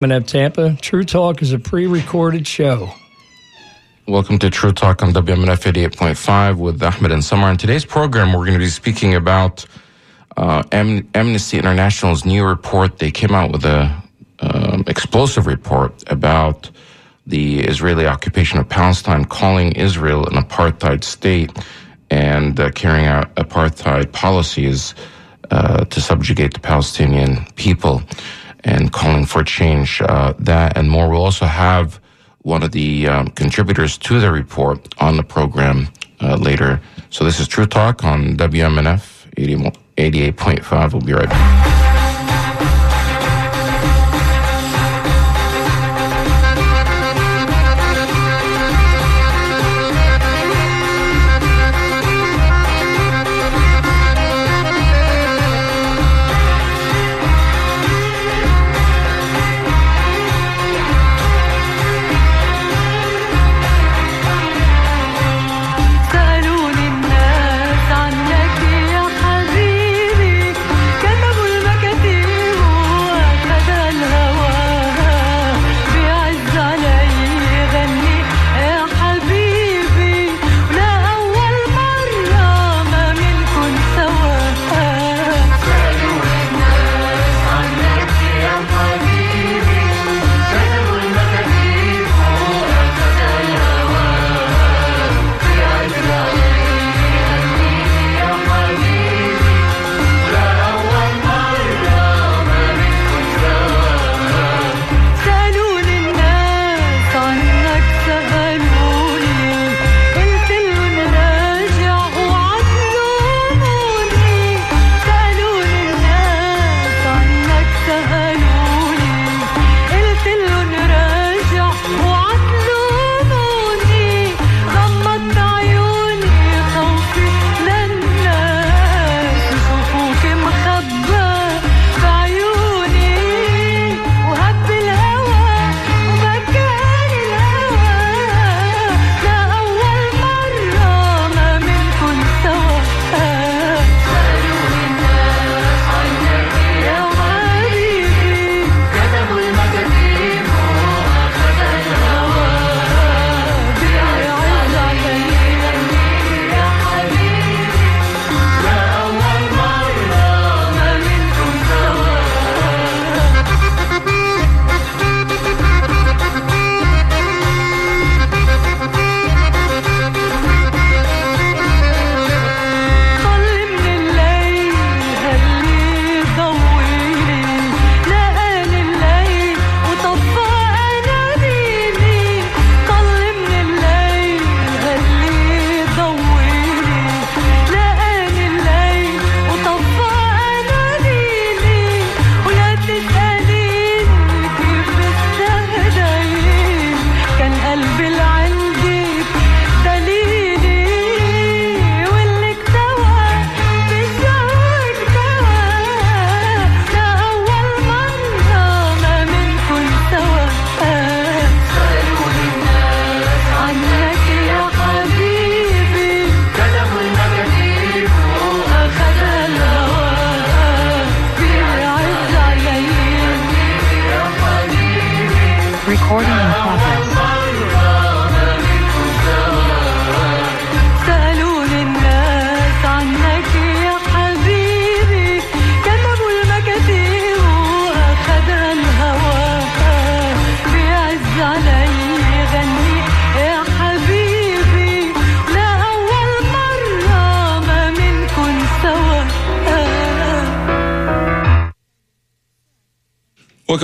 WMNF Tampa. True Talk is a pre recorded show. Welcome to True Talk on WMNF 88.5 with Ahmed and Samar. In today's program, we're going to be speaking about uh, Am- Amnesty International's new report. They came out with an um, explosive report about the Israeli occupation of Palestine, calling Israel an apartheid state and uh, carrying out apartheid policies uh, to subjugate the Palestinian people and calling for change. Uh, that and more. We'll also have one of the um, contributors to the report on the program uh, later. So this is True Talk on WMNF 88.5. We'll be right back.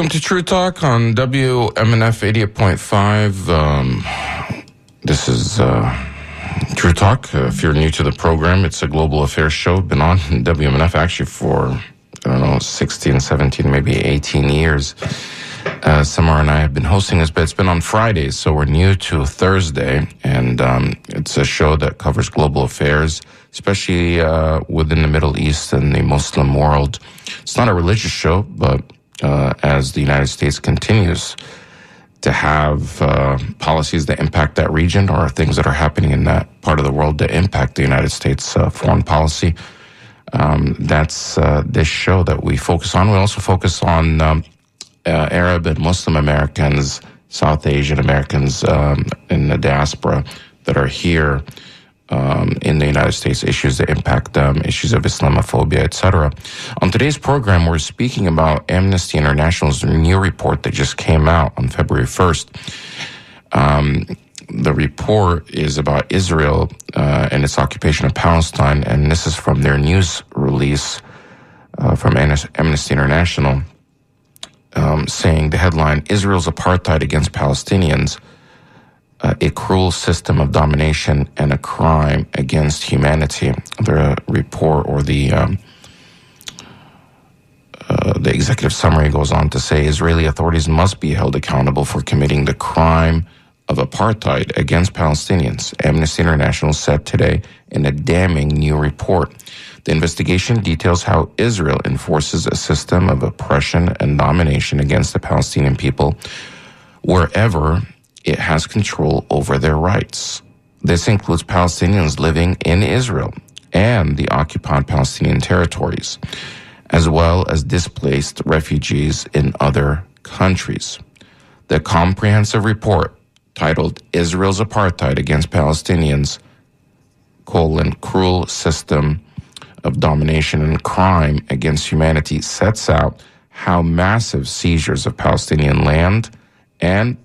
Welcome to True Talk on WMNF 88.5. Um, this is uh, True Talk. Uh, if you're new to the program, it's a global affairs show. Been on WMNF actually for, I don't know, 16, 17, maybe 18 years. Uh, Samar and I have been hosting this, but it's been on Fridays, so we're new to Thursday, and um, it's a show that covers global affairs, especially uh, within the Middle East and the Muslim world. It's not a religious show, but uh, as the United States continues to have uh, policies that impact that region or things that are happening in that part of the world that impact the United States uh, foreign policy. Um, that's uh, this show that we focus on. We also focus on um, uh, Arab and Muslim Americans, South Asian Americans um, in the diaspora that are here um, in the United States, issues that impact them, issues of Islamophobia, etc. On today's program, we're speaking about Amnesty International's new report that just came out on February 1st. Um, the report is about Israel uh, and its occupation of Palestine, and this is from their news release uh, from Amnesty International, um, saying the headline Israel's apartheid against Palestinians uh, a cruel system of domination and a crime against humanity. The report or the um, uh, the executive summary goes on to say Israeli authorities must be held accountable for committing the crime of apartheid against Palestinians. Amnesty International said today in a damning new report. The investigation details how Israel enforces a system of oppression and domination against the Palestinian people wherever it has control over their rights. This includes Palestinians living in Israel and the occupied Palestinian territories, as well as displaced refugees in other countries. The comprehensive report titled Israel's Apartheid Against Palestinians, colon, cruel system of domination and crime against humanity sets out how massive seizures of Palestinian land and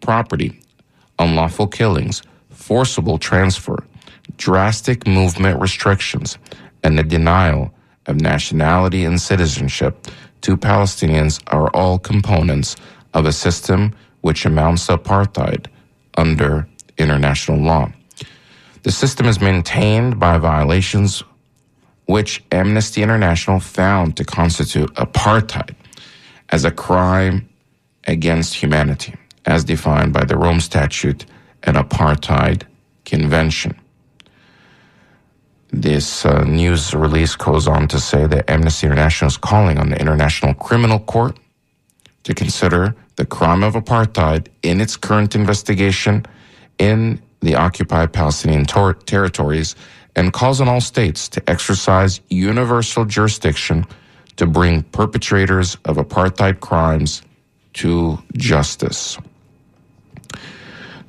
property, unlawful killings, forcible transfer, drastic movement restrictions, and the denial of nationality and citizenship to Palestinians are all components of a system which amounts to apartheid under international law. The system is maintained by violations which Amnesty International found to constitute apartheid as a crime against humanity as defined by the Rome Statute and Apartheid Convention. This uh, news release goes on to say that Amnesty International is calling on the International Criminal Court to consider the crime of apartheid in its current investigation in the occupied Palestinian ter- territories and calls on all states to exercise universal jurisdiction to bring perpetrators of apartheid crimes to justice.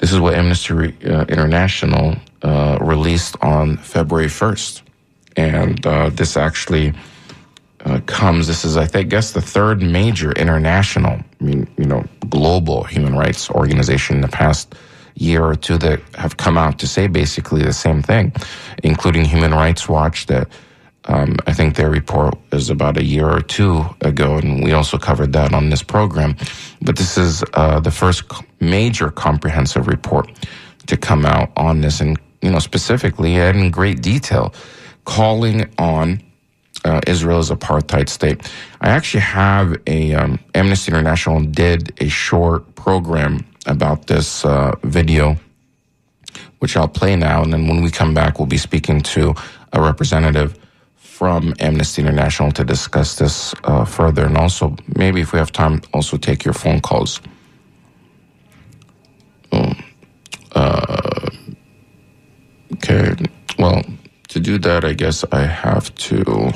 This is what Amnesty uh, International uh, released on February 1st. And uh, this actually uh, comes, this is, I think, guess the third major international, I mean, you know, global human rights organization in the past year or two that have come out to say basically the same thing, including Human Rights Watch that um, I think their report is about a year or two ago, and we also covered that on this program. But this is uh, the first major comprehensive report to come out on this, and you know specifically and in great detail, calling on uh, Israel's apartheid state. I actually have a um, Amnesty International did a short program about this uh, video, which I'll play now, and then when we come back, we'll be speaking to a representative from Amnesty International to discuss this uh, further, and also maybe if we have time, also take your phone calls. Uh, okay, well, to do that, I guess I have to.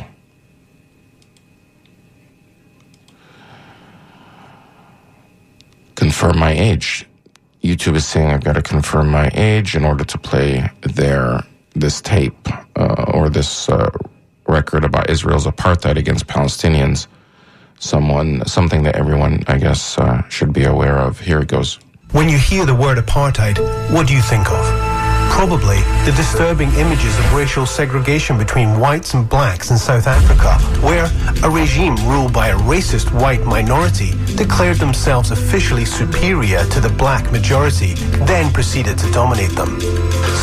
Confirm my age. YouTube is saying I've got to confirm my age in order to play their this tape uh, or this uh, record about Israel's apartheid against Palestinians. Someone, something that everyone, I guess, uh, should be aware of. Here it goes. When you hear the word apartheid, what do you think of? Probably the disturbing images of racial segregation between whites and blacks in South Africa, where a regime ruled by a racist white minority declared themselves officially superior to the black majority, then proceeded to dominate them.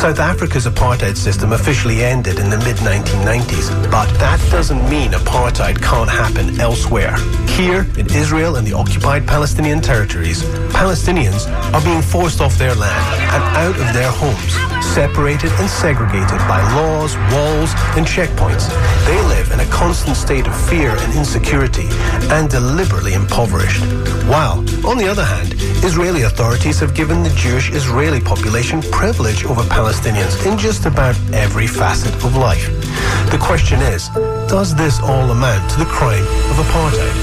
South Africa's apartheid system officially ended in the mid 1990s, but that doesn't mean apartheid can't happen elsewhere. Here, in Israel and the occupied Palestinian territories, Palestinians are being forced off their land and out of their homes, separated and segregated by laws, walls, and checkpoints. They live in a constant state of fear and insecurity and deliberately impoverished. While, on the other hand, Israeli authorities have given the Jewish Israeli population privilege over Palestinians in just about every facet of life. The question is, does this all amount to the crime of apartheid?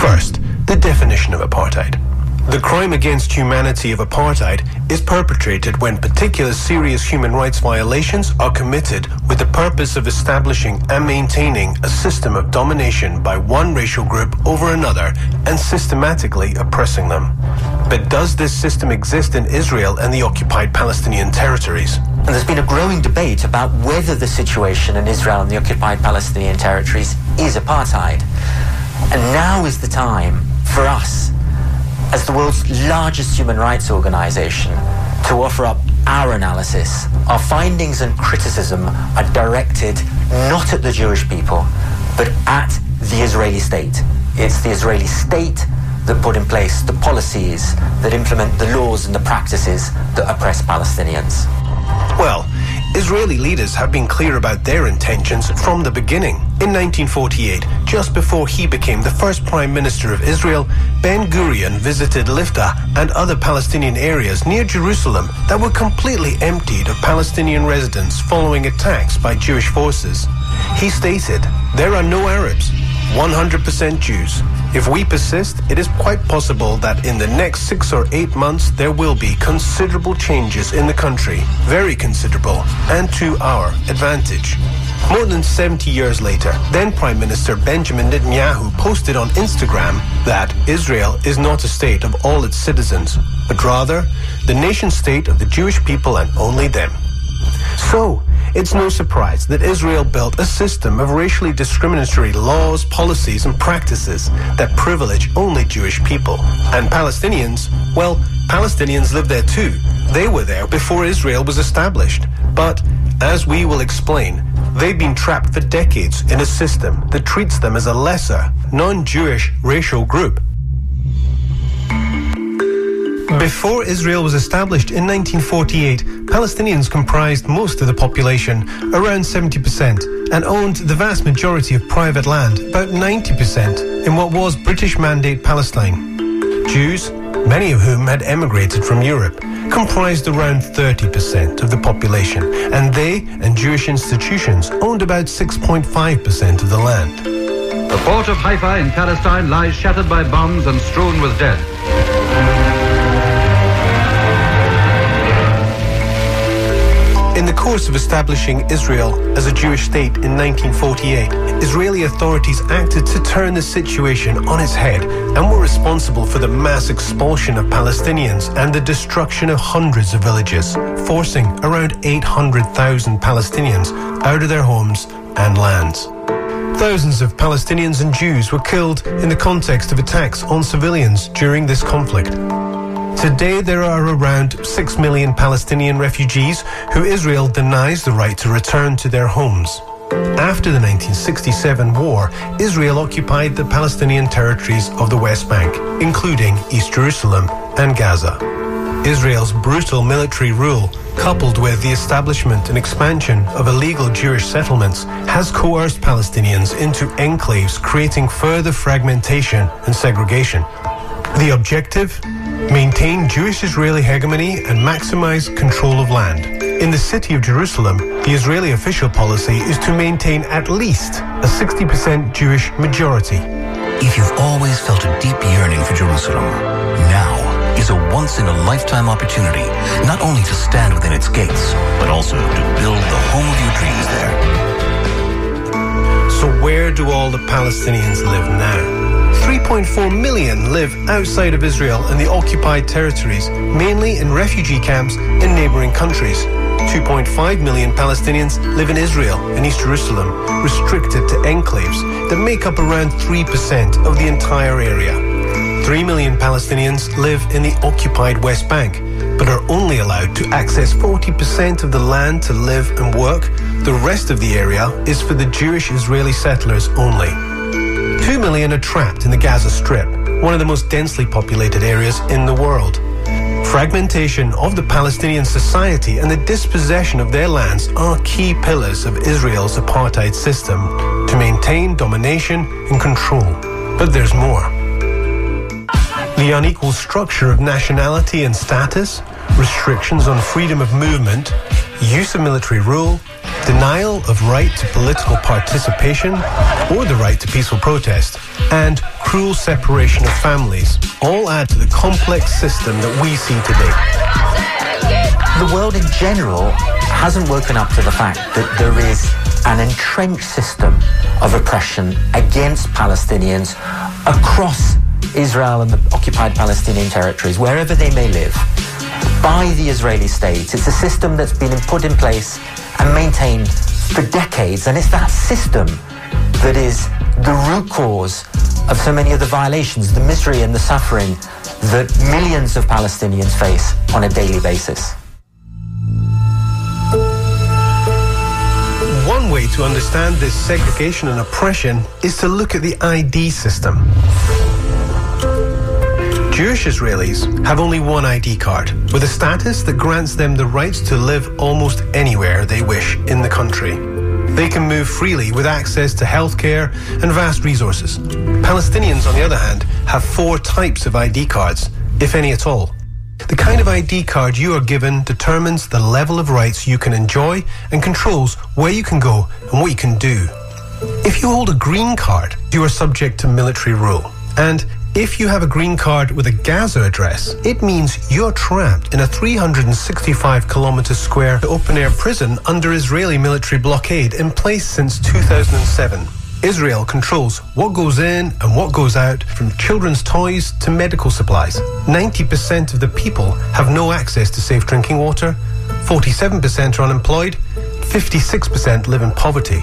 First, the definition of apartheid. The crime against humanity of apartheid is perpetrated when particular serious human rights violations are committed with the purpose of establishing and maintaining a system of domination by one racial group over another and systematically oppressing them. But does this system exist in Israel and the occupied Palestinian territories? And there's been a growing debate about whether the situation in Israel and the occupied Palestinian territories is apartheid. And now is the time for us as the world's largest human rights organization to offer up our analysis. Our findings and criticism are directed not at the Jewish people, but at the Israeli state. It's the Israeli state that put in place the policies that implement the laws and the practices that oppress Palestinians. Well, Israeli leaders have been clear about their intentions from the beginning. In 1948, just before he became the first prime minister of Israel, Ben Gurion visited Lifta and other Palestinian areas near Jerusalem that were completely emptied of Palestinian residents following attacks by Jewish forces. He stated, There are no Arabs, 100% Jews. If we persist, it is quite possible that in the next six or eight months there will be considerable changes in the country, very considerable, and to our advantage. More than 70 years later, then Prime Minister Benjamin Netanyahu posted on Instagram that Israel is not a state of all its citizens, but rather the nation state of the Jewish people and only them. So, it's no surprise that Israel built a system of racially discriminatory laws, policies, and practices that privilege only Jewish people. And Palestinians, well, Palestinians live there too. They were there before Israel was established. But, as we will explain, they've been trapped for decades in a system that treats them as a lesser, non-Jewish racial group. Before Israel was established in 1948, Palestinians comprised most of the population, around 70%, and owned the vast majority of private land, about 90%, in what was British Mandate Palestine. Jews, many of whom had emigrated from Europe, comprised around 30% of the population, and they and Jewish institutions owned about 6.5% of the land. The port of Haifa in Palestine lies shattered by bombs and strewn with dead. In the course of establishing Israel as a Jewish state in 1948, Israeli authorities acted to turn the situation on its head and were responsible for the mass expulsion of Palestinians and the destruction of hundreds of villages, forcing around 800,000 Palestinians out of their homes and lands. Thousands of Palestinians and Jews were killed in the context of attacks on civilians during this conflict. Today, there are around 6 million Palestinian refugees who Israel denies the right to return to their homes. After the 1967 war, Israel occupied the Palestinian territories of the West Bank, including East Jerusalem and Gaza. Israel's brutal military rule, coupled with the establishment and expansion of illegal Jewish settlements, has coerced Palestinians into enclaves, creating further fragmentation and segregation. The objective? Maintain Jewish Israeli hegemony and maximize control of land. In the city of Jerusalem, the Israeli official policy is to maintain at least a 60% Jewish majority. If you've always felt a deep yearning for Jerusalem, now is a once in a lifetime opportunity not only to stand within its gates, but also to build the home of your dreams there. So, where do all the Palestinians live now? 3.4 million live outside of Israel and the occupied territories, mainly in refugee camps in neighboring countries. 2.5 million Palestinians live in Israel and East Jerusalem, restricted to enclaves that make up around 3% of the entire area. 3 million Palestinians live in the occupied West Bank, but are only allowed to access 40% of the land to live and work. The rest of the area is for the Jewish Israeli settlers only. Two million are trapped in the Gaza Strip, one of the most densely populated areas in the world. Fragmentation of the Palestinian society and the dispossession of their lands are key pillars of Israel's apartheid system to maintain domination and control. But there's more. The unequal structure of nationality and status, restrictions on freedom of movement, use of military rule, denial of right to political participation or the right to peaceful protest, and cruel separation of families all add to the complex system that we see today. The world in general hasn't woken up to the fact that there is an entrenched system of oppression against Palestinians across Israel and the occupied Palestinian territories, wherever they may live, by the Israeli state. It's a system that's been put in place and maintained for decades, and it's that system that is the root cause of so many of the violations, the misery and the suffering that millions of Palestinians face on a daily basis. One way to understand this segregation and oppression is to look at the ID system. Jewish Israelis have only one ID card, with a status that grants them the rights to live almost anywhere they wish in the country. They can move freely with access to healthcare and vast resources. Palestinians, on the other hand, have four types of ID cards, if any at all. The kind of ID card you are given determines the level of rights you can enjoy and controls where you can go and what you can do. If you hold a green card, you are subject to military rule. And if you have a green card with a Gaza address, it means you're trapped in a 365 kilometre square open air prison under Israeli military blockade in place since 2007. Israel controls what goes in and what goes out, from children's toys to medical supplies. 90% of the people have no access to safe drinking water, 47% are unemployed, 56% live in poverty.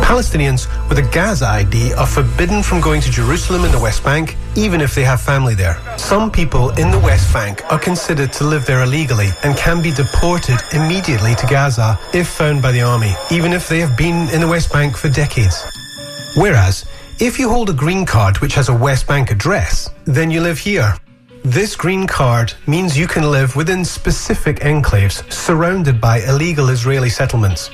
Palestinians with a Gaza ID are forbidden from going to Jerusalem in the West Bank, even if they have family there. Some people in the West Bank are considered to live there illegally and can be deported immediately to Gaza if found by the army, even if they have been in the West Bank for decades. Whereas, if you hold a green card which has a West Bank address, then you live here. This green card means you can live within specific enclaves surrounded by illegal Israeli settlements.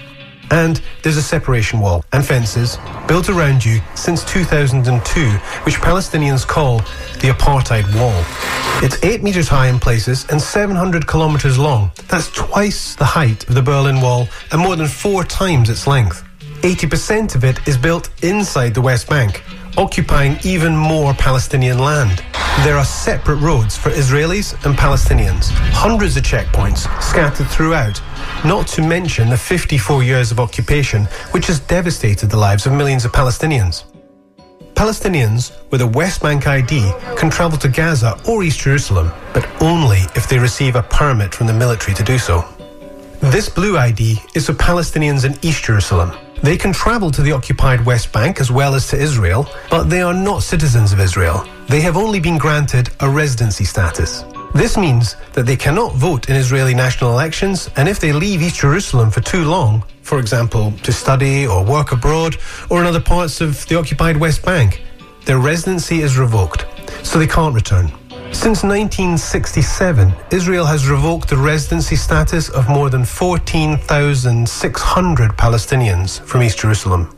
And there's a separation wall and fences built around you since 2002, which Palestinians call the apartheid wall. It's 8 metres high in places and 700 kilometres long. That's twice the height of the Berlin Wall and more than four times its length. 80% of it is built inside the West Bank, occupying even more Palestinian land. There are separate roads for Israelis and Palestinians, hundreds of checkpoints scattered throughout, not to mention the 54 years of occupation, which has devastated the lives of millions of Palestinians. Palestinians with a West Bank ID can travel to Gaza or East Jerusalem, but only if they receive a permit from the military to do so. This blue ID is for Palestinians in East Jerusalem. They can travel to the occupied West Bank as well as to Israel, but they are not citizens of Israel. They have only been granted a residency status. This means that they cannot vote in Israeli national elections, and if they leave East Jerusalem for too long, for example, to study or work abroad or in other parts of the occupied West Bank, their residency is revoked, so they can't return. Since 1967, Israel has revoked the residency status of more than 14,600 Palestinians from East Jerusalem.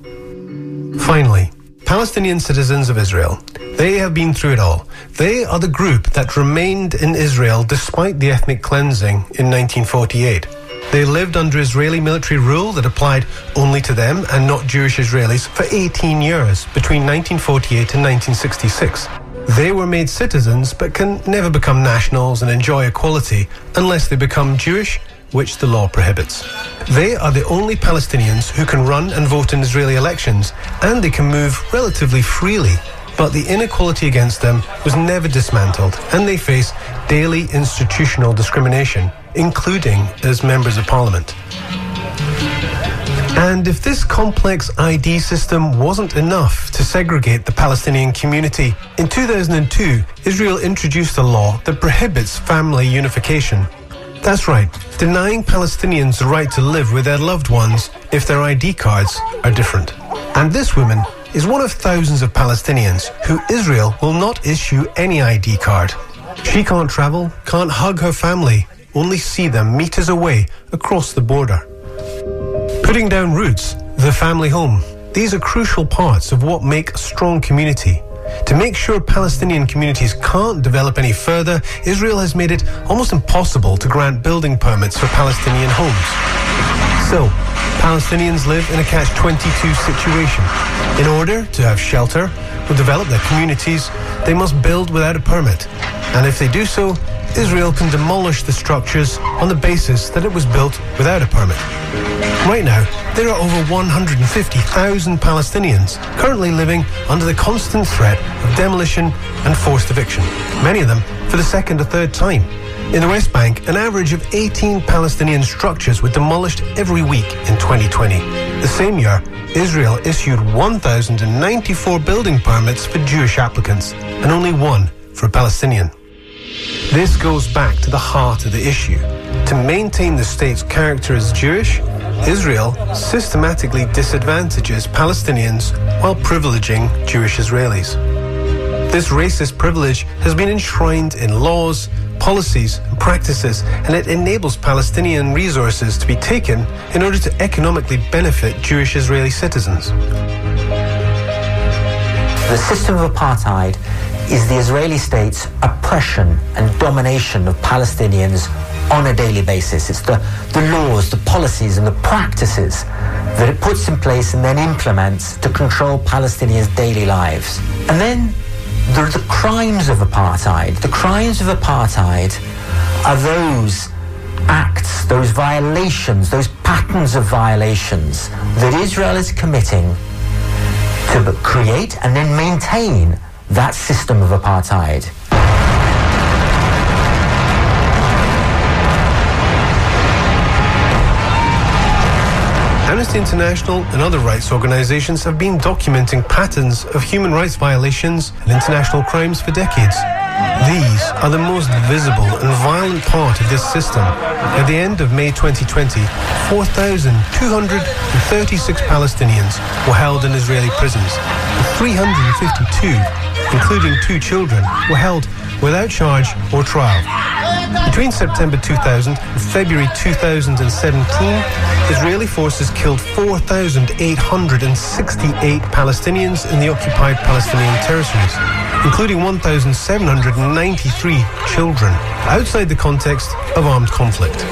Finally, Palestinian citizens of Israel. They have been through it all. They are the group that remained in Israel despite the ethnic cleansing in 1948. They lived under Israeli military rule that applied only to them and not Jewish Israelis for 18 years between 1948 and 1966. They were made citizens but can never become nationals and enjoy equality unless they become Jewish, which the law prohibits. They are the only Palestinians who can run and vote in Israeli elections, and they can move relatively freely. But the inequality against them was never dismantled, and they face daily institutional discrimination, including as members of parliament. And if this complex ID system wasn't enough to segregate the Palestinian community, in 2002, Israel introduced a law that prohibits family unification. That's right, denying Palestinians the right to live with their loved ones if their ID cards are different. And this woman is one of thousands of Palestinians who Israel will not issue any ID card. She can't travel, can't hug her family, only see them meters away across the border. Putting down roots, the family home. These are crucial parts of what make a strong community. To make sure Palestinian communities can't develop any further, Israel has made it almost impossible to grant building permits for Palestinian homes. So, Palestinians live in a catch 22 situation. In order to have shelter, will develop their communities, they must build without a permit. And if they do so, Israel can demolish the structures on the basis that it was built without a permit. Right now, there are over 150,000 Palestinians currently living under the constant threat of demolition and forced eviction, many of them for the second or third time. In the West Bank, an average of 18 Palestinian structures were demolished every week in 2020. The same year, Israel issued 1,094 building permits for Jewish applicants and only one for a Palestinian. This goes back to the heart of the issue. To maintain the state's character as Jewish, Israel systematically disadvantages Palestinians while privileging Jewish Israelis. This racist privilege has been enshrined in laws, policies, and practices, and it enables Palestinian resources to be taken in order to economically benefit Jewish Israeli citizens. The system of apartheid is the Israeli state's oppression and domination of Palestinians on a daily basis. It's the, the laws, the policies, and the practices that it puts in place and then implements to control Palestinians' daily lives. And then there are the crimes of apartheid. The crimes of apartheid are those acts, those violations, those patterns of violations that Israel is committing to create and then maintain that system of apartheid. Amnesty International and other rights organizations have been documenting patterns of human rights violations and international crimes for decades. These are the most visible and violent part of this system. At the end of May 2020, 4,236 Palestinians were held in Israeli prisons, and 352, including two children, were held without charge or trial. Between September 2000 and February 2017, Israeli forces killed 4,868 Palestinians in the occupied Palestinian territories, including 1,793 children, outside the context of armed conflict.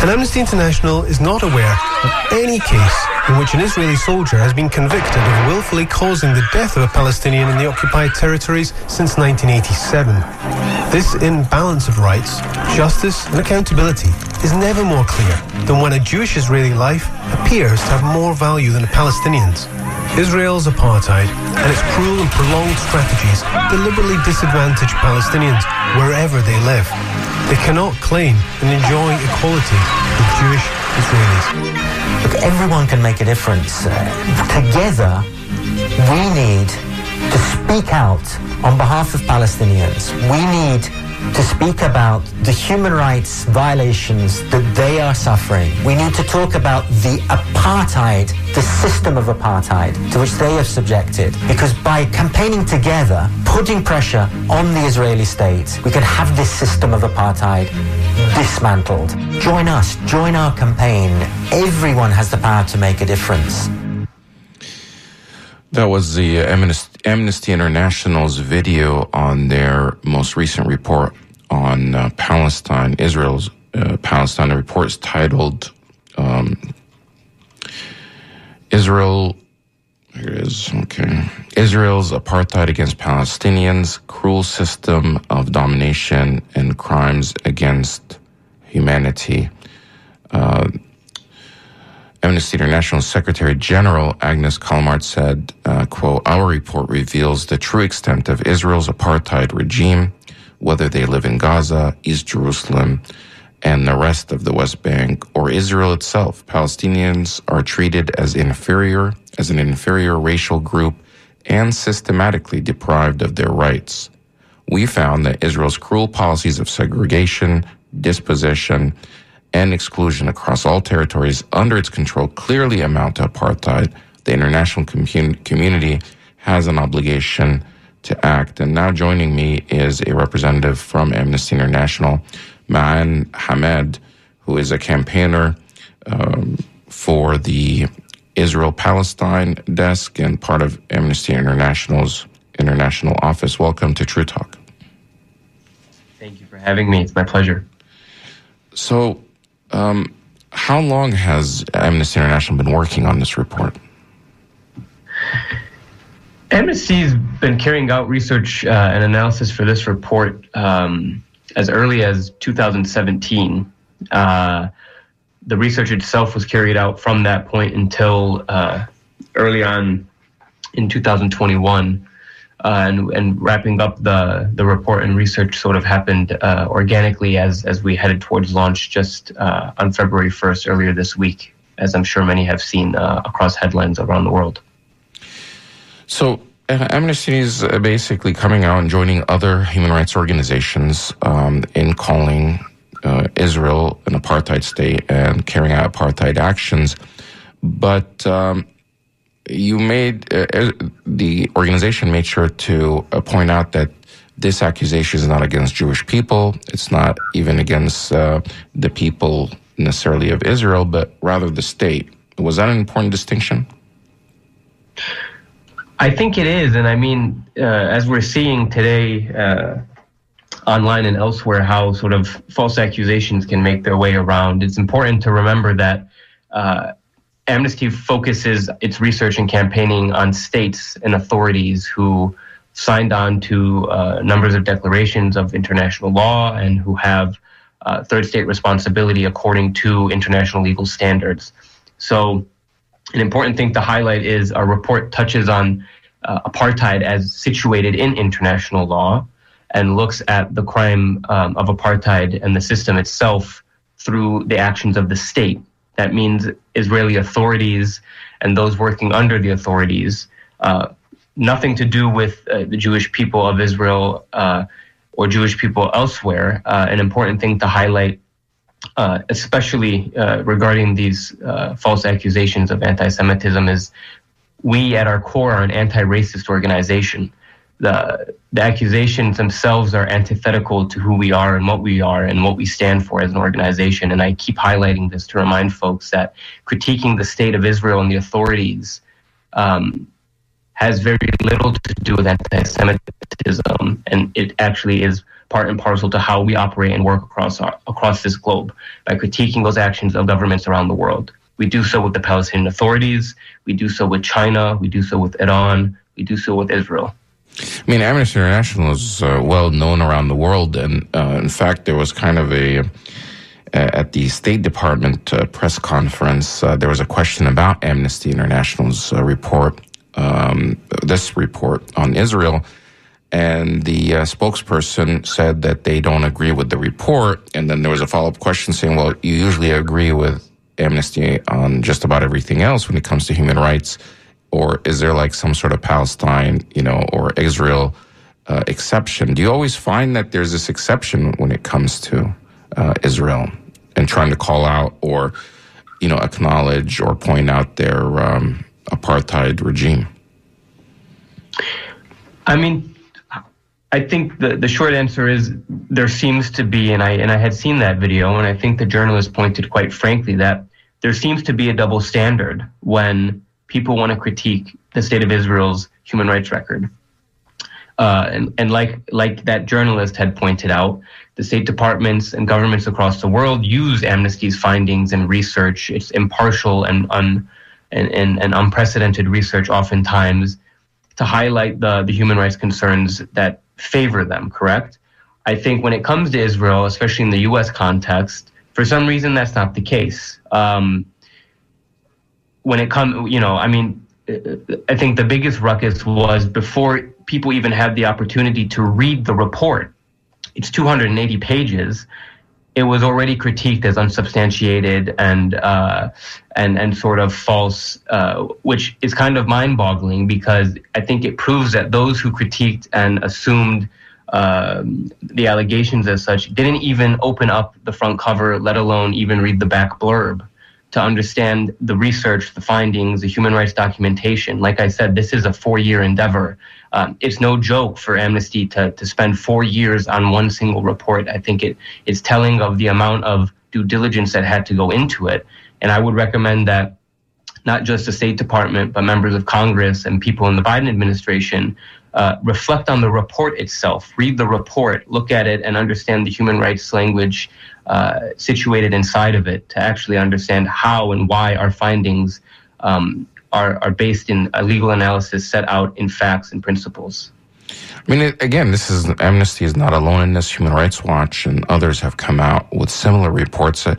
And Amnesty International is not aware of any case in which an Israeli soldier has been convicted of willfully causing the death of a Palestinian in the occupied territories since 1987. This imbalance of rights, justice, and accountability is never more clear than when a Jewish Israeli life appears to have more value than a Palestinian's. Israel's apartheid and its cruel and prolonged strategies deliberately disadvantage Palestinians wherever they live. They cannot claim and enjoy equality with Jewish Israelis. Look, everyone can make a difference. Uh, together, we need to speak out on behalf of Palestinians. We need to speak about the human rights violations that they are suffering. We need to talk about the apartheid, the system of apartheid to which they have subjected. Because by campaigning together, putting pressure on the Israeli state, we can have this system of apartheid dismantled. Join us, join our campaign. Everyone has the power to make a difference. That was the uh, Amnesty, Amnesty International's video on their most recent report on uh, Palestine, Israel's uh, Palestine. The report is titled um, Israel. Here it is. Okay. Israel's apartheid against Palestinians, cruel system of domination and crimes against humanity. Uh, Amnesty International Secretary General Agnes Callamard said, uh, quote, our report reveals the true extent of Israel's apartheid regime, whether they live in Gaza, East Jerusalem, and the rest of the West Bank, or Israel itself. Palestinians are treated as inferior, as an inferior racial group, and systematically deprived of their rights. We found that Israel's cruel policies of segregation, dispossession, and exclusion across all territories under its control clearly amount to apartheid. The international commun- community has an obligation to act. And now joining me is a representative from Amnesty International, Ma'an Hamed, who is a campaigner um, for the Israel Palestine desk and part of Amnesty International's international office. Welcome to True Talk. Thank you for having me. It's my pleasure. So, um, how long has Amnesty International been working on this report? Amnesty's been carrying out research uh, and analysis for this report um, as early as 2017. Uh, the research itself was carried out from that point until uh, early on in 2021. Uh, and, and wrapping up the, the report and research sort of happened uh, organically as, as we headed towards launch just uh, on February 1st earlier this week, as I'm sure many have seen uh, across headlines around the world. So, Amnesty is basically coming out and joining other human rights organizations um, in calling uh, Israel an apartheid state and carrying out apartheid actions. But um, you made uh, the organization made sure to uh, point out that this accusation is not against Jewish people. It's not even against uh, the people necessarily of Israel, but rather the state. Was that an important distinction? I think it is, and I mean, uh, as we're seeing today uh, online and elsewhere, how sort of false accusations can make their way around. It's important to remember that uh, Amnesty focuses its research and campaigning on states and authorities who signed on to uh, numbers of declarations of international law and who have uh, third state responsibility according to international legal standards. So an important thing to highlight is our report touches on uh, apartheid as situated in international law and looks at the crime um, of apartheid and the system itself through the actions of the state. That means Israeli authorities and those working under the authorities. Uh, nothing to do with uh, the Jewish people of Israel uh, or Jewish people elsewhere. Uh, an important thing to highlight uh, especially uh, regarding these false accusations of anti Semitism, is we at our core are an anti racist organization. The, the accusations themselves are antithetical to who we are and what we are and what we stand for as an organization. And I keep highlighting this to remind folks that critiquing the state of Israel and the authorities um, has very little to do with anti Semitism. And it actually is part and parcel to how we operate and work across our, across this globe by critiquing those actions of governments around the world. We do so with the Palestinian authorities. We do so with China. We do so with Iran. We do so with Israel. I mean, Amnesty International is uh, well known around the world, and uh, in fact, there was kind of a at the State Department uh, press conference. Uh, there was a question about Amnesty International's uh, report, um, this report on Israel, and the uh, spokesperson said that they don't agree with the report. And then there was a follow up question saying, well, you usually agree with Amnesty on just about everything else when it comes to human rights. Or is there like some sort of Palestine, you know, or Israel uh, exception? Do you always find that there's this exception when it comes to uh, Israel and trying to call out or, you know, acknowledge or point out their um, apartheid regime? I mean, I think the, the short answer is there seems to be, and I and I had seen that video, and I think the journalist pointed quite frankly that there seems to be a double standard when people want to critique the state of Israel's human rights record. Uh, and, and like like that journalist had pointed out, the state departments and governments across the world use Amnesty's findings and research. It's impartial and un, and, and, and unprecedented research, oftentimes, to highlight the the human rights concerns that favor them, correct? I think when it comes to Israel, especially in the U.S. context, for some reason that's not the case. Um, when it comes, you know, I mean, I think the biggest ruckus was before people even had the opportunity to read the report. It's 280 pages. It was already critiqued as unsubstantiated and uh, and and sort of false, uh, which is kind of mind-boggling because I think it proves that those who critiqued and assumed um, the allegations as such didn't even open up the front cover, let alone even read the back blurb to understand the research, the findings, the human rights documentation. Like I said, this is a four year endeavor. Um, it's no joke for Amnesty to, to spend four years on one single report. I think it, it's telling of the amount of due diligence that had to go into it. And I would recommend that not just the State Department, but members of Congress and people in the Biden administration uh, reflect on the report itself, read the report, look at it, and understand the human rights language uh, situated inside of it to actually understand how and why our findings um, are, are based in a legal analysis set out in facts and principles. I mean, again, this is Amnesty is not alone in this. Human Rights Watch and others have come out with similar reports. Uh,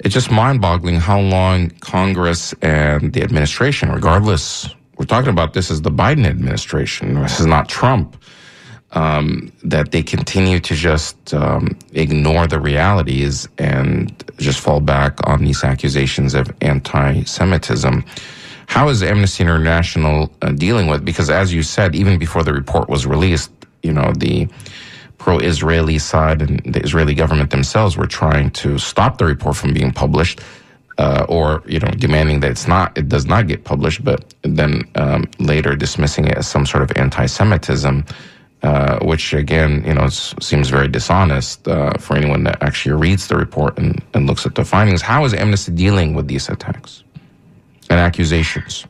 it's just mind-boggling how long Congress and the administration, regardless, we're talking about this is the Biden administration. This is not Trump. Um, that they continue to just um, ignore the realities and just fall back on these accusations of anti-Semitism. How is Amnesty International uh, dealing with? Because as you said, even before the report was released, you know the pro-Israeli side and the Israeli government themselves were trying to stop the report from being published, uh, or you know demanding that it's not, it does not get published, but then um, later dismissing it as some sort of anti-Semitism. Uh, which again, you know, seems very dishonest uh, for anyone that actually reads the report and, and looks at the findings. How is Amnesty dealing with these attacks? and accusations?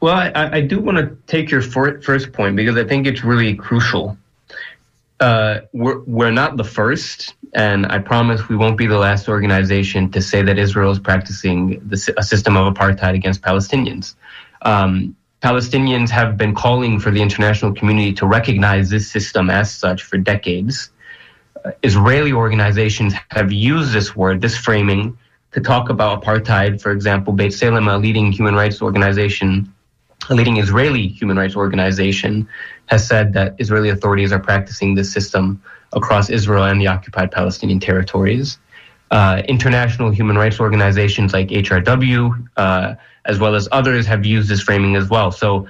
Well, I, I do want to take your first point because I think it's really crucial. Uh, we're, we're not the first, and I promise we won't be the last organization to say that Israel is practicing the, a system of apartheid against Palestinians. Um, Palestinians have been calling for the international community to recognize this system as such for decades. Uh, Israeli organizations have used this word, this framing, to talk about apartheid. For example, B'Tselem, a leading human rights organization, a leading Israeli human rights organization, has said that Israeli authorities are practicing this system across Israel and the occupied Palestinian territories. Uh, international human rights organizations like HRW, uh, as well as others, have used this framing as well. So,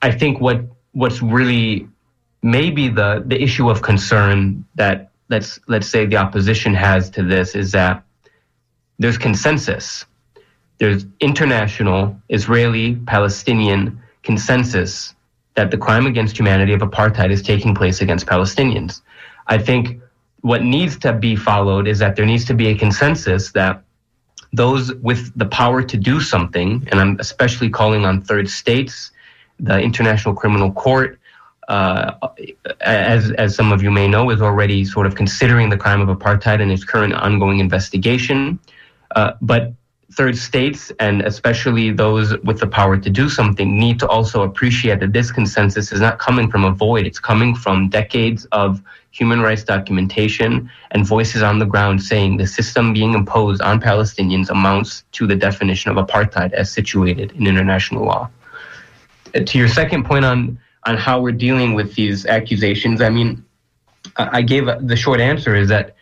I think what what's really maybe the the issue of concern that let's let's say the opposition has to this is that there's consensus. There's international Israeli Palestinian consensus that the crime against humanity of apartheid is taking place against Palestinians. I think what needs to be followed is that there needs to be a consensus that those with the power to do something, and I'm especially calling on third states, the International Criminal Court, uh, as as some of you may know, is already sort of considering the crime of apartheid in its current ongoing investigation. Uh, but third states, and especially those with the power to do something, need to also appreciate that this consensus is not coming from a void. It's coming from decades of human rights documentation and voices on the ground saying the system being imposed on Palestinians amounts to the definition of apartheid as situated in international law. Uh, to your second point on on how we're dealing with these accusations, I mean, I gave the short answer is that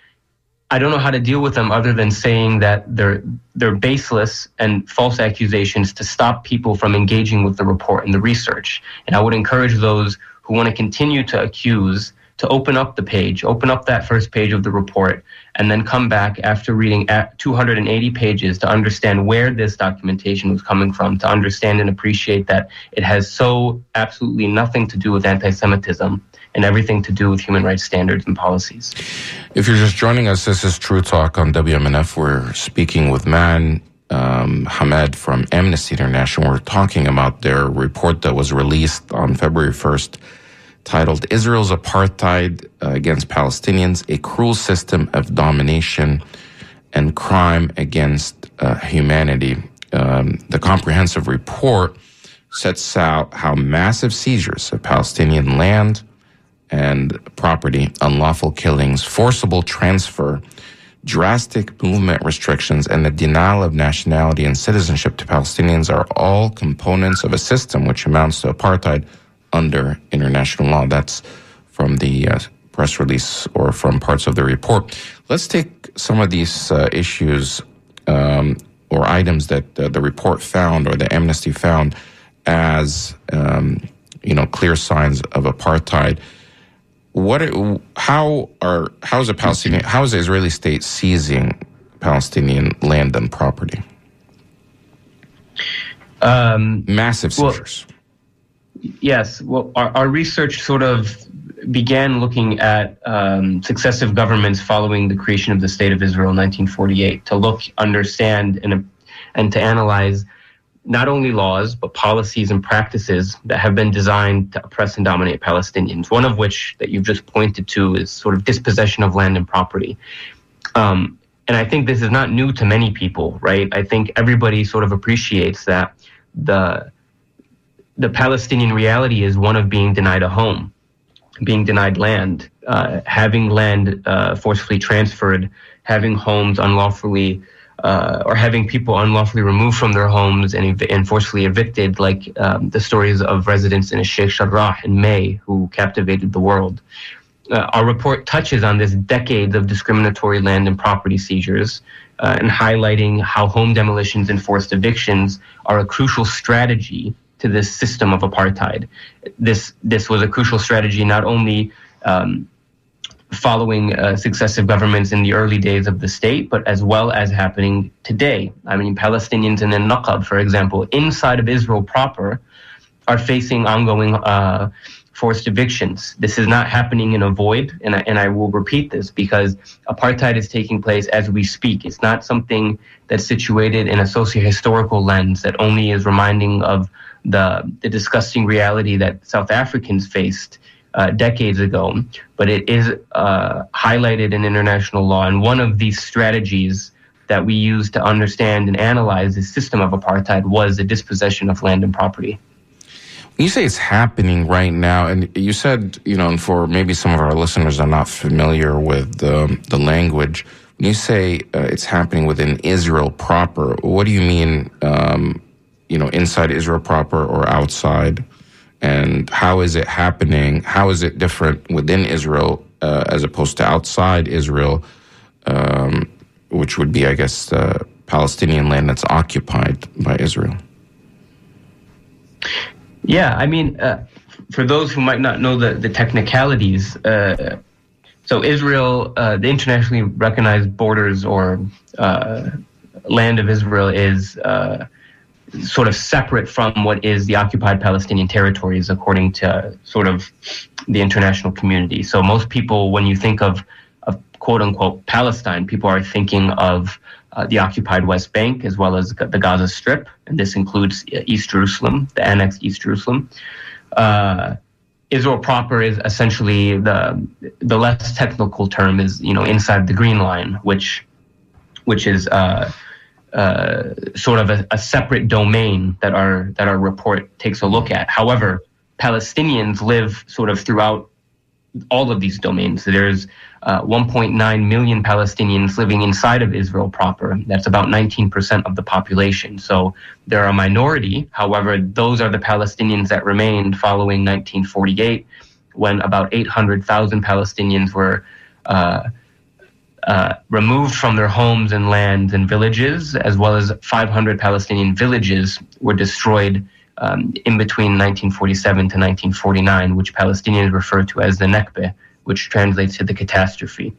I don't know how to deal with them other than saying that they're they're baseless and false accusations to stop people from engaging with the report and the research. And I would encourage those who want to continue to accuse to open up the page, open up that first page of the report, and then come back after reading 280 pages to understand where this documentation was coming from, to understand and appreciate that it has so absolutely nothing to do with anti Semitism and everything to do with human rights standards and policies. If you're just joining us, this is True Talk on WMNF. We're speaking with Man um, Hamed from Amnesty International. We're talking about their report that was released on February 1st titled Israel's Apartheid Against Palestinians, a Cruel System of Domination and Crime Against uh, Humanity. Um, the comprehensive report sets out how massive seizures of Palestinian land, and property, unlawful killings, forcible transfer, drastic movement restrictions, and the denial of nationality and citizenship to Palestinians are all components of a system which amounts to apartheid under international law. That's from the uh, press release or from parts of the report. Let's take some of these uh, issues um, or items that uh, the report found or the amnesty found as um, you know clear signs of apartheid what how are how is a Palestinian how is the Israeli state seizing Palestinian land and property? Um, Massive seizures. Well, yes. Well, our, our, research sort of began looking at um, successive governments following the creation of the state of Israel in 1948 to look, understand, and and to analyze not only laws, but policies and practices that have been designed to oppress and dominate Palestinians. One of which that you've just pointed to is sort of dispossession of land and property. Um, and I think this is not new to many people, right? I think everybody sort of appreciates that the the Palestinian reality is one of being denied a home, being denied land, uh, having land uh, forcefully transferred, having homes unlawfully, uh, or having people unlawfully removed from their homes and, ev- and forcefully evicted, like um, the stories of residents in Sheikh Jarrah in May who captivated the world. Uh, our report touches on this decades of discriminatory land and property seizures uh, and highlighting how home demolitions and forced evictions are a crucial strategy to this system of apartheid. This this was a crucial strategy not only um, following uh, successive governments in the early days of the state, but as well as happening today. I mean, Palestinians in the Naqab, for example, inside of Israel proper, are facing ongoing uh, forced evictions. This is not happening in a void, and I, and I will repeat this because apartheid is taking place as we speak. It's not something that's situated in a socio-historical lens that only is reminding of the, the disgusting reality that South Africans faced uh, decades ago, but it is uh, highlighted in international law. And one of these strategies that we use to understand and analyze the system of apartheid was the dispossession of land and property. You say it's happening right now, and you said, you know, and for maybe some of our listeners are not familiar with the, the language, when you say uh, it's happening within Israel proper, what do you mean, um, you know, inside Israel proper or outside? And how is it happening? How is it different within Israel uh, as opposed to outside Israel, um, which would be, I guess, the Palestinian land that's occupied by Israel? Yeah, I mean, uh, for those who might not know the, the technicalities, uh, so Israel, uh, the internationally recognized borders or uh, land of Israel is uh, sort of separate from what is the occupied Palestinian territories, according to sort of the international community. So most people, when you think of, of quote unquote Palestine, people are thinking of uh, the occupied West Bank as well as the Gaza Strip, and this includes East Jerusalem, the annexed East Jerusalem. Uh, Israel proper is essentially the the less technical term is you know inside the Green Line, which which is uh, uh, sort of a, a, separate domain that our that our report takes a look at. However, Palestinians live sort of throughout all of these domains. There's uh, 1.9 million Palestinians living inside of Israel proper. That's about 19% of the population. So they're a minority. However, those are the Palestinians that remained following 1948, when about 800,000 Palestinians were. Uh, uh, removed from their homes and lands and villages, as well as 500 Palestinian villages were destroyed um, in between 1947 to 1949, which Palestinians refer to as the Nakba, which translates to the catastrophe.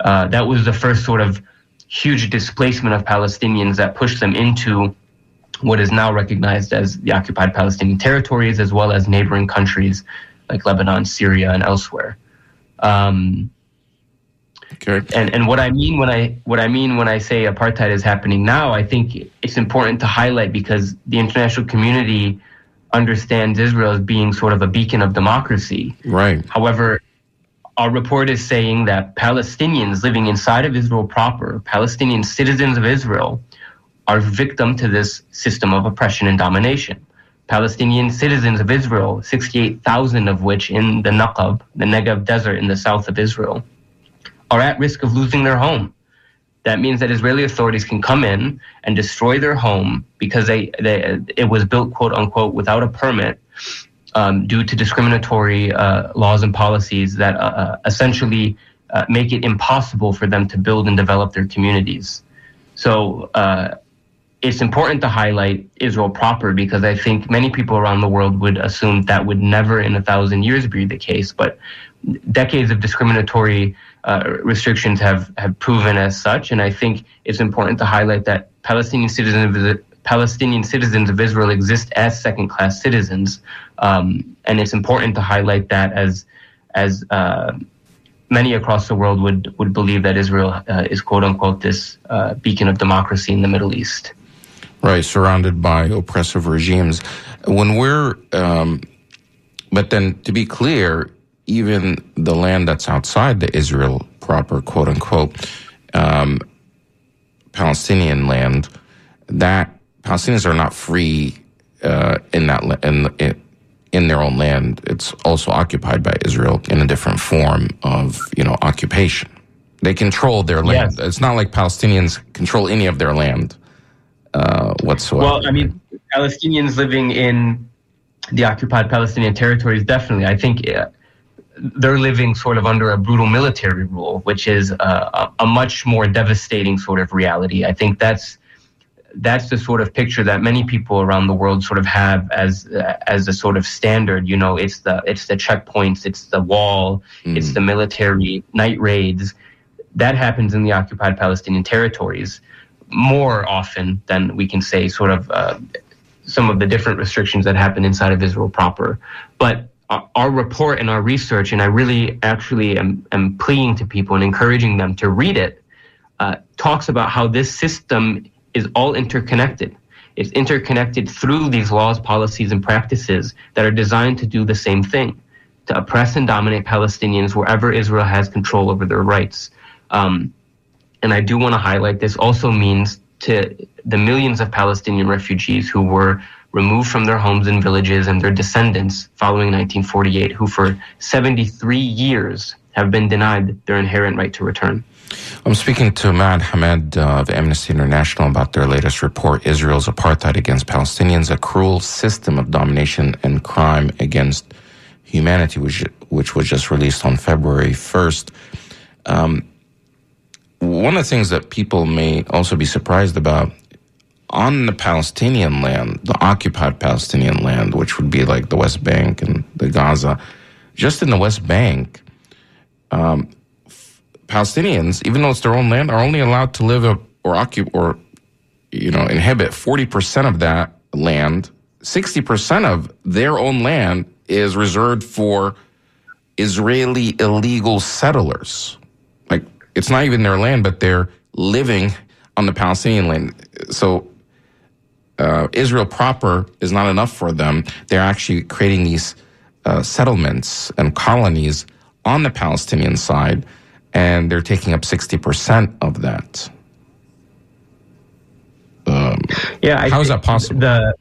Uh, that was the first sort of huge displacement of Palestinians that pushed them into what is now recognized as the occupied Palestinian territories, as well as neighboring countries like Lebanon, Syria, and elsewhere. Um, Okay. And and what I mean when I what I mean when I say apartheid is happening now, I think it's important to highlight because the international community understands Israel as being sort of a beacon of democracy. Right. However, our report is saying that Palestinians living inside of Israel proper, Palestinian citizens of Israel, are victim to this system of oppression and domination. Palestinian citizens of Israel, 68,000 of which in the Naqab, the Negev desert in the south of Israel, are at risk of losing their home. That means that Israeli authorities can come in and destroy their home because they, they it was built quote unquote without a permit um, due to discriminatory uh, laws and policies that uh, uh, essentially uh, make it impossible for them to build and develop their communities. So uh, it's important to highlight Israel proper because I think many people around the world would assume that would never in a thousand years be the case. But decades of discriminatory uh, restrictions have, have proven as such. And I think it's important to highlight that Palestinian citizens of, Palestinian citizens of Israel exist as second class citizens. Um, and it's important to highlight that as, as uh, many across the world would, would believe that Israel uh, is quote unquote this uh, beacon of democracy in the Middle East. Right, surrounded by oppressive regimes. When we're, um, but then to be clear, even the land that's outside the Israel proper, quote unquote, um, Palestinian land, that Palestinians are not free uh, in that in, in their own land. It's also occupied by Israel in a different form of you know occupation. They control their land. Yes. It's not like Palestinians control any of their land uh, whatsoever. Well, I mean, Palestinians living in the occupied Palestinian territories, definitely. I think uh, they're living sort of under a brutal military rule, which is a, a much more devastating sort of reality. I think that's that's the sort of picture that many people around the world sort of have as as a sort of standard. You know, it's the it's the checkpoints, it's the wall, it's the military night raids. That happens in the occupied Palestinian territories more often than we can say sort of uh, some of the different restrictions that happen inside of Israel proper. But our, report and our research, and I really actually am, am pleading to people and encouraging them to read it, uh, talks about how this system is all interconnected. It's interconnected through these laws, policies, and practices that are designed to do the same thing to oppress and dominate Palestinians wherever Israel has control over their rights. Um, and I do want to highlight this also means to the millions of Palestinian refugees who were removed from their homes and villages and their descendants following 1948, who for 73 years have been denied their inherent right to return. I'm speaking to Matt Hamed of Amnesty International about their latest report, Israel's Apartheid Against Palestinians, a cruel system of domination and crime against humanity, which, which was just released on February 1st. Um, one of the things that people may also be surprised about on the Palestinian land, the occupied Palestinian land, which would be like the West Bank and the Gaza, just in the West Bank, um, Palestinians, even though it's their own land, are only allowed to live or occupy or you know inhabit forty percent of that land. Sixty percent of their own land is reserved for Israeli illegal settlers. Like it's not even their land, but they're living on the Palestinian land. So uh, Israel proper is not enough for them. They're actually creating these uh, settlements and colonies on the Palestinian side, and they're taking up 60% of that. Um, Yeah, I How is that possible? The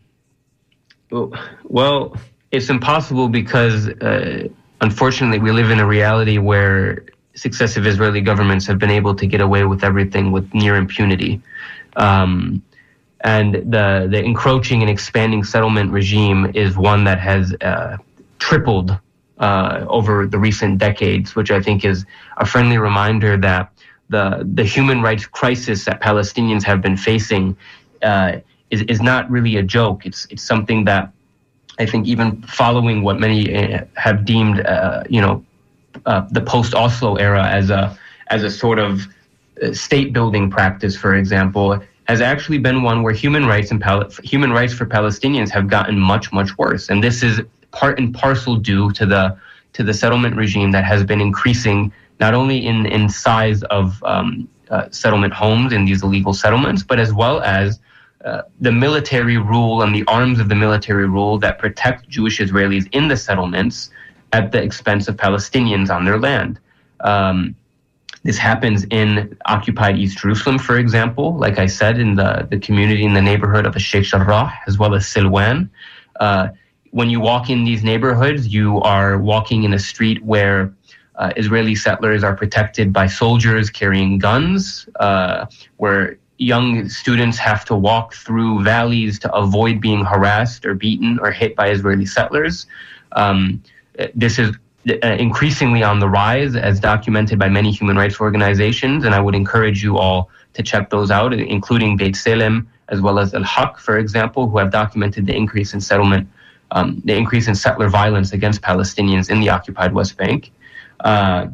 well, it's impossible because uh, unfortunately we live in a reality where successive Israeli governments have been able to get away with everything with near impunity. Um, and the the encroaching and expanding settlement regime is one that has uh, tripled uh, over the recent decades, which I think is a friendly reminder that the the human rights crisis that Palestinians have been facing uh, is is not really a joke. It's it's something that I think even following what many uh, have deemed, uh, you know, uh, the post Oslo era as a as a sort of state building practice, for example, has actually been one where human rights and Pal- human rights for Palestinians have gotten much much worse, and this is part and parcel due to the to the settlement regime that has been increasing not only in in size of um, uh, settlement homes in these illegal settlements, but as well as uh, the military rule and the arms of the military rule that protect Jewish Israelis in the settlements at the expense of Palestinians on their land. Um, this happens in occupied East Jerusalem, for example, like I said, in the, the community in the neighborhood of the Sheikh Jarrah, as well as Silwan. Uh, when you walk in these neighborhoods, you are walking in a street where uh, Israeli settlers are protected by soldiers carrying guns, uh, where young students have to walk through valleys to avoid being harassed or beaten or hit by Israeli settlers. Um, this is increasingly on the rise, as documented by many human rights organizations, and I would encourage you all to check those out, including B'Tselem as well as Al Haq, for example, who have documented the increase in settlement, um, the increase in settler violence against Palestinians in the occupied West Bank. Uh,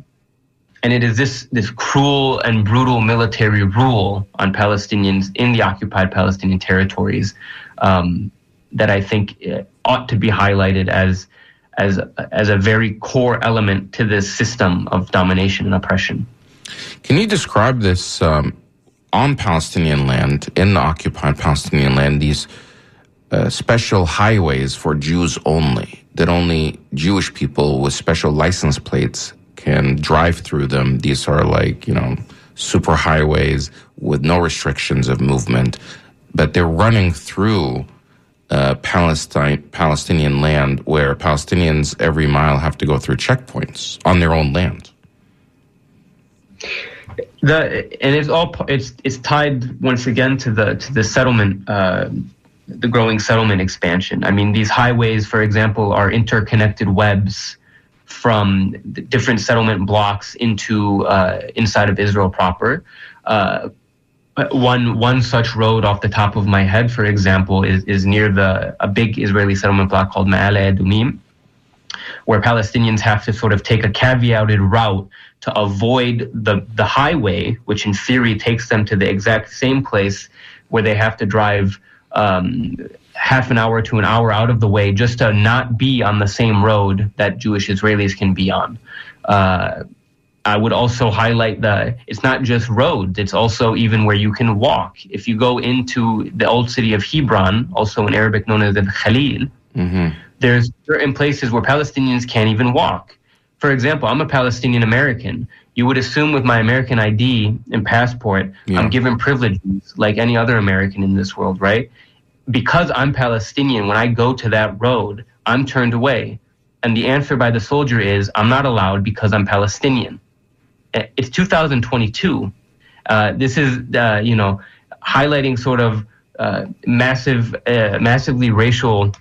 and it is this this cruel and brutal military rule on Palestinians in the occupied Palestinian territories um, that I think uh, ought to be highlighted as as as a very core element to this system of domination and oppression. Can you describe this um, on Palestinian land, in the occupied Palestinian land, these uh, special highways for Jews only, that only Jewish people with special license plates can drive through them? These are like, you know, super highways with no restrictions of movement, but they're running through uh, Palestine Palestinian land where Palestinians every mile have to go through checkpoints on their own land. The and it's all it's it's tied once again to the to the settlement. Uh, the growing settlement expansion. I mean, these highways, for example, are interconnected webs from different settlement blocks into uh, inside of Israel proper. One one such road off the top of my head, for example, is is near the a big Israeli settlement block called Ma'ale Adumim, where Palestinians have to sort of take a caveated route to avoid the the highway, which in theory takes them to the exact same place where they have to drive um, half an hour to an hour out of the way just to not be on the same road that Jewish Israelis can be on. Uh, I would also highlight that it's not just roads, it's also even where you can walk. If you go into the old city of Hebron, also in Arabic known as the Khalil, Mm-hmm. there's certain places where Palestinians can't even walk. For example, I'm a Palestinian American. You would assume with my American ID and passport, Yeah. I'm given privileges like any other American in this world, right? Because I'm Palestinian, when I go to that road, I'm turned away. And the answer by the soldier is, I'm not allowed because I'm Palestinian. Eh, It's 2022. Uh, this is, uh, you know, highlighting sort of uh, massive, uh, massively racial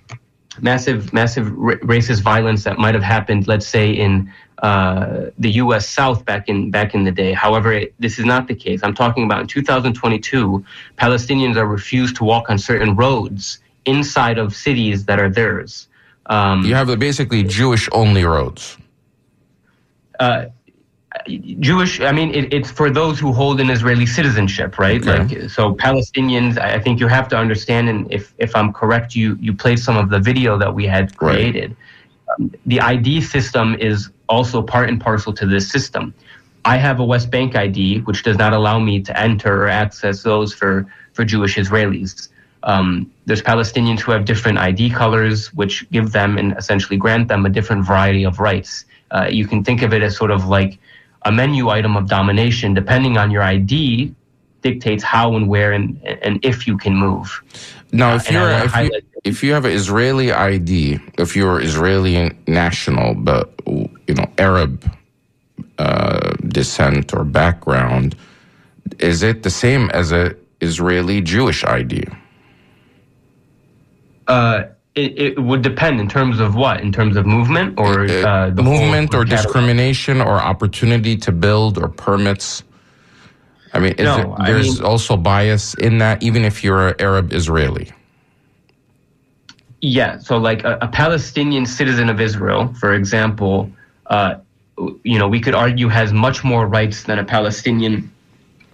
massive, massive ra- racist violence that might have happened, let's say, in uh, the U.S. South back in back in the day. However, it, this is not the case. I'm talking about in 2022, Palestinians are refused to walk on certain roads inside of cities that are theirs. Um, You have the basically Jewish only roads. Jewish. I mean, it, it's for those who hold an Israeli citizenship, right? Okay. Like, so Palestinians. I think you have to understand, and if if I'm correct, you you played some of the video that we had Right. created. Um, the ID system is also part and parcel to this system. I have a West Bank ID, which does not allow me to enter or access those for for Jewish Israelis. Um, there's Palestinians who have different ID colors, which give them and essentially grant them a different variety of rights. Uh, you can think of it as sort of like a menu item of domination. Depending on your ID, dictates how and where and and if you can move. Now, if I you're if you, if you have an Israeli ID, if you're Israeli national but you know Arab uh, descent or background, is it the same as a Israeli Jewish ID? Uh, it, it would depend in terms of what, in terms of movement or uh, the movement or discrimination or opportunity to build or permits? I mean, is No, it, I there's mean- also bias in that, even if you're an Arab Israeli. Yeah, so like a, a Palestinian citizen of Israel, for example, uh, you know, we could argue has much more rights than a Palestinian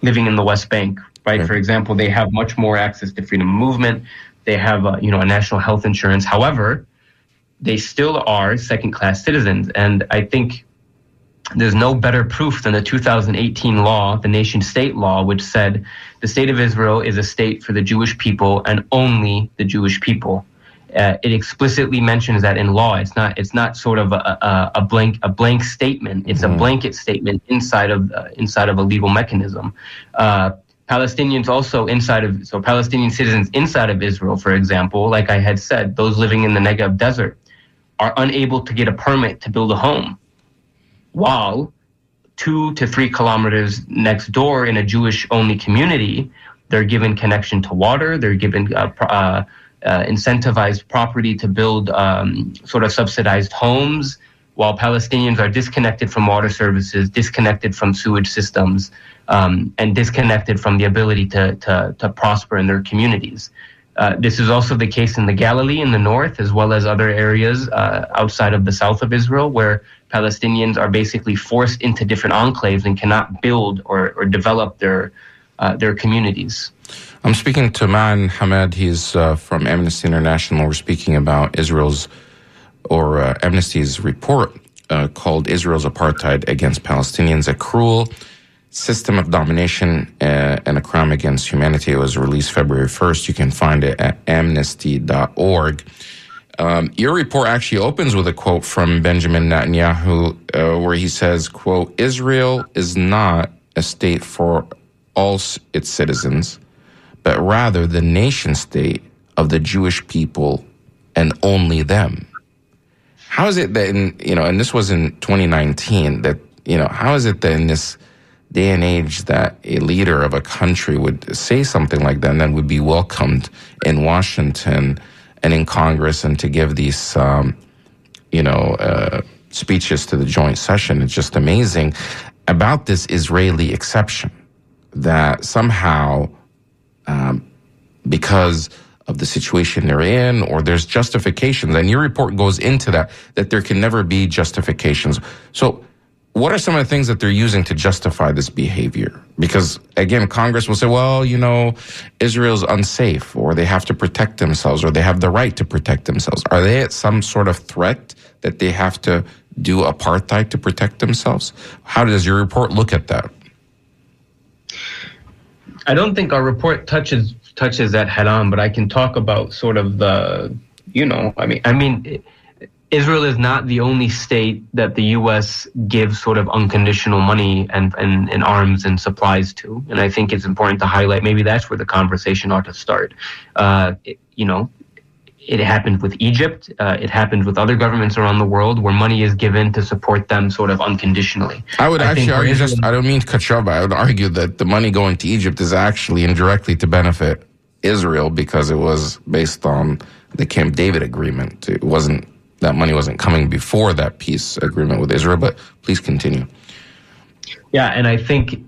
living in the West Bank, right? Okay. For example, they have much more access to freedom of movement. They have, uh, you know, a national health insurance. However, they still are second-class citizens, and I think there's no better proof than the 2018 law, the nation state law, which said the state of Israel is a state for the Jewish people and only the Jewish people. Uh, it explicitly mentions that in law. It's not. It's not sort of a, a, a blank a blank statement. It's a blanket statement inside of uh, inside of a legal mechanism. Uh, Palestinians also inside of so Palestinian citizens inside of Israel, for example, like I had said, those living in the Negev desert are unable to get a permit to build a home while two to three kilometers next door in a Jewish only community, they're given connection to water, they're given uh, uh, uh, incentivized property to build um, sort of subsidized homes, while Palestinians are disconnected from water services, disconnected from sewage systems, um, and disconnected from the ability to, to, to prosper in their communities. Uh, this is also the case in the Galilee in the north, as well as other areas uh, outside of the south of Israel, where Palestinians are basically forced into different enclaves and cannot build or, or develop their uh, their communities. I'm speaking to Man Hamed. He's uh, from Amnesty International. We're speaking about Israel's or uh, Amnesty's report uh, called Israel's Apartheid Against Palestinians, a cruel system of domination uh, and a crime against humanity. It was released February 1st. You can find it at amnesty.org. Um, your report actually opens with a quote from Benjamin Netanyahu, uh, where he says, "quote Israel is not a state for all its citizens, but rather the nation state of the Jewish people and only them. How is it that in you know, and this was in 2019 that you know, how is it that in this day and age that a leader of a country would say something like that and then would be welcomed in Washington and in Congress and to give these, um, you know, uh, speeches to the joint session? It's just amazing about this Israeli exception that somehow, um, because of the situation they're in, or there's justifications, and your report goes into that, that there can never be justifications. So, what are some of the things that they're using to justify this behavior? Because again, Congress will say, well, you know, Israel's unsafe, or they have to protect themselves, or they have the right to protect themselves. Are they at some sort of threat that they have to do apartheid to protect themselves? How does your report look at that? I don't think our report touches touches that head on, but I can talk about sort of the, you know, I mean, I mean, Israel is not the only state that the U.S. gives sort of unconditional money and, and, and arms and supplies to, and I think it's important to highlight. Maybe that's where the conversation ought to start. Uh, it, you know, it happened with Egypt. Uh, it happened with other governments around the world where money is given to support them sort of unconditionally. I would I actually argue just, I don't mean to cut you off, I would argue that the money going to Egypt is actually indirectly to benefit Israel because it was based on the Camp David agreement. It wasn't, that money wasn't coming before that peace agreement with Israel, but please continue. Yeah, and I think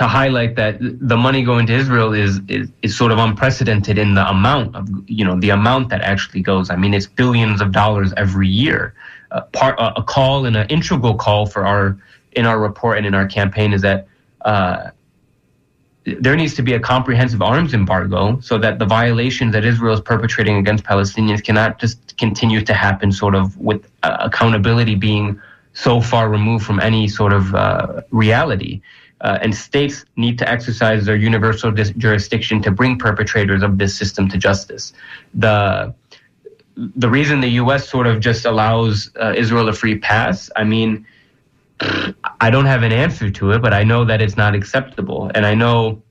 to highlight that the money going to Israel is, is is sort of unprecedented in the amount of you know the amount that actually goes. I mean, it's billions of dollars every year. Uh, part uh, a call and an integral call for our in our report and in our campaign is that. Uh, there needs to be a comprehensive arms embargo so that the violations that Israel is perpetrating against Palestinians cannot just continue to happen, sort of with uh, accountability being so far removed from any sort of uh, reality. Uh, and states need to exercise their universal dis- jurisdiction to bring perpetrators of this system to justice. The the reason the U.S. sort of just allows uh, Israel a free pass, I mean, I don't have an answer to it, but I know that it's not acceptable. And I know,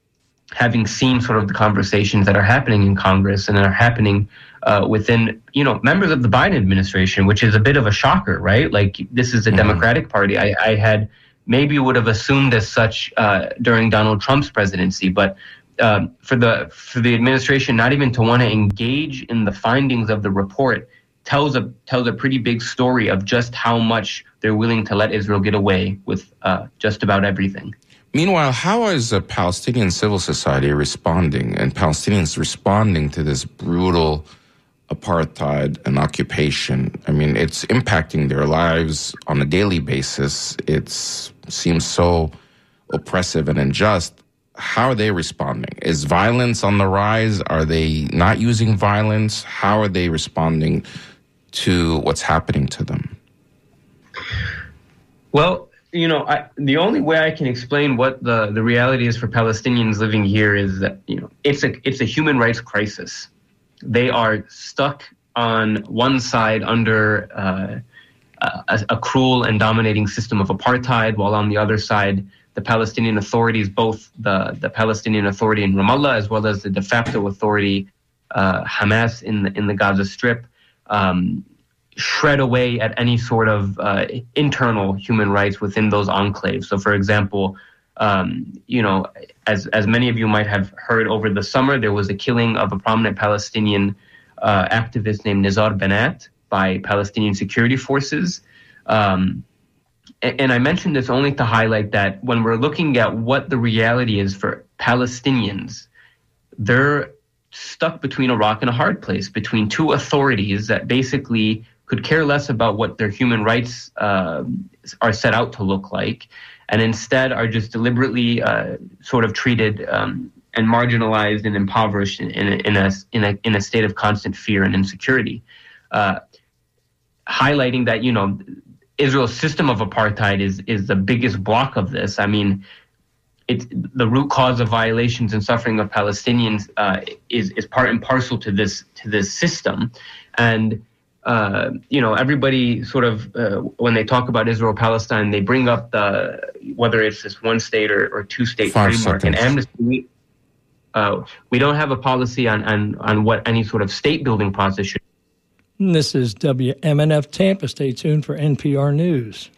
having seen sort of the conversations that are happening in Congress and are happening uh, within, you know, members of the Biden administration, which is a bit of a shocker, right? Like this is a Democratic Party. I, I had maybe would have assumed as such uh, during Donald Trump's presidency, but um, for the for the administration not even to want to engage in the findings of the report tells a tells a pretty big story of just how much they're willing to let Israel get away with uh, just about everything. Meanwhile, how is the Palestinian civil society responding and Palestinians responding to this brutal apartheid and occupation? I mean, it's impacting their lives on a daily basis. It seems so oppressive and unjust. How are they responding? Is violence on the rise? Are they not using violence? How are they responding to what's happening to them? Well, you know, I, the only way I can explain what the, the reality is for Palestinians living here is that you know it's a it's a human rights crisis. They are stuck on one side under uh, a, a cruel and dominating system of apartheid, while on the other side, the Palestinian authorities, both the the Palestinian Authority in Ramallah as well as the de facto authority uh, Hamas in the in the Gaza Strip. Um, shred away at any sort of uh, internal human rights within those enclaves. So, for example, um, you know, as as many of you might have heard over the summer, there was a killing of a prominent Palestinian uh, activist named Nizar Banat by Palestinian security forces. Um, and, and I mention this only to highlight that when we're looking at what the reality is for Palestinians, they're stuck between a rock and a hard place, between two authorities that basically could care less about what their human rights uh, are set out to look like, and instead are just deliberately uh, sort of treated um, and marginalized and impoverished in, in, a, in, a, in, a, in a state of constant fear and insecurity. Uh, highlighting that, you know, Israel's system of apartheid is, is the biggest block of this. I mean, it's the root cause of violations and suffering of Palestinians uh, is is part and parcel to this to this system, and uh, you know everybody sort of uh, when they talk about Israel Palestine, they bring up the whether it's this one state or, or two state Five framework. And seconds. Amnesty Uh, we don't have a policy on, on, on what any sort of state building process should And this is WMNF Tampa. Stay tuned for NPR News.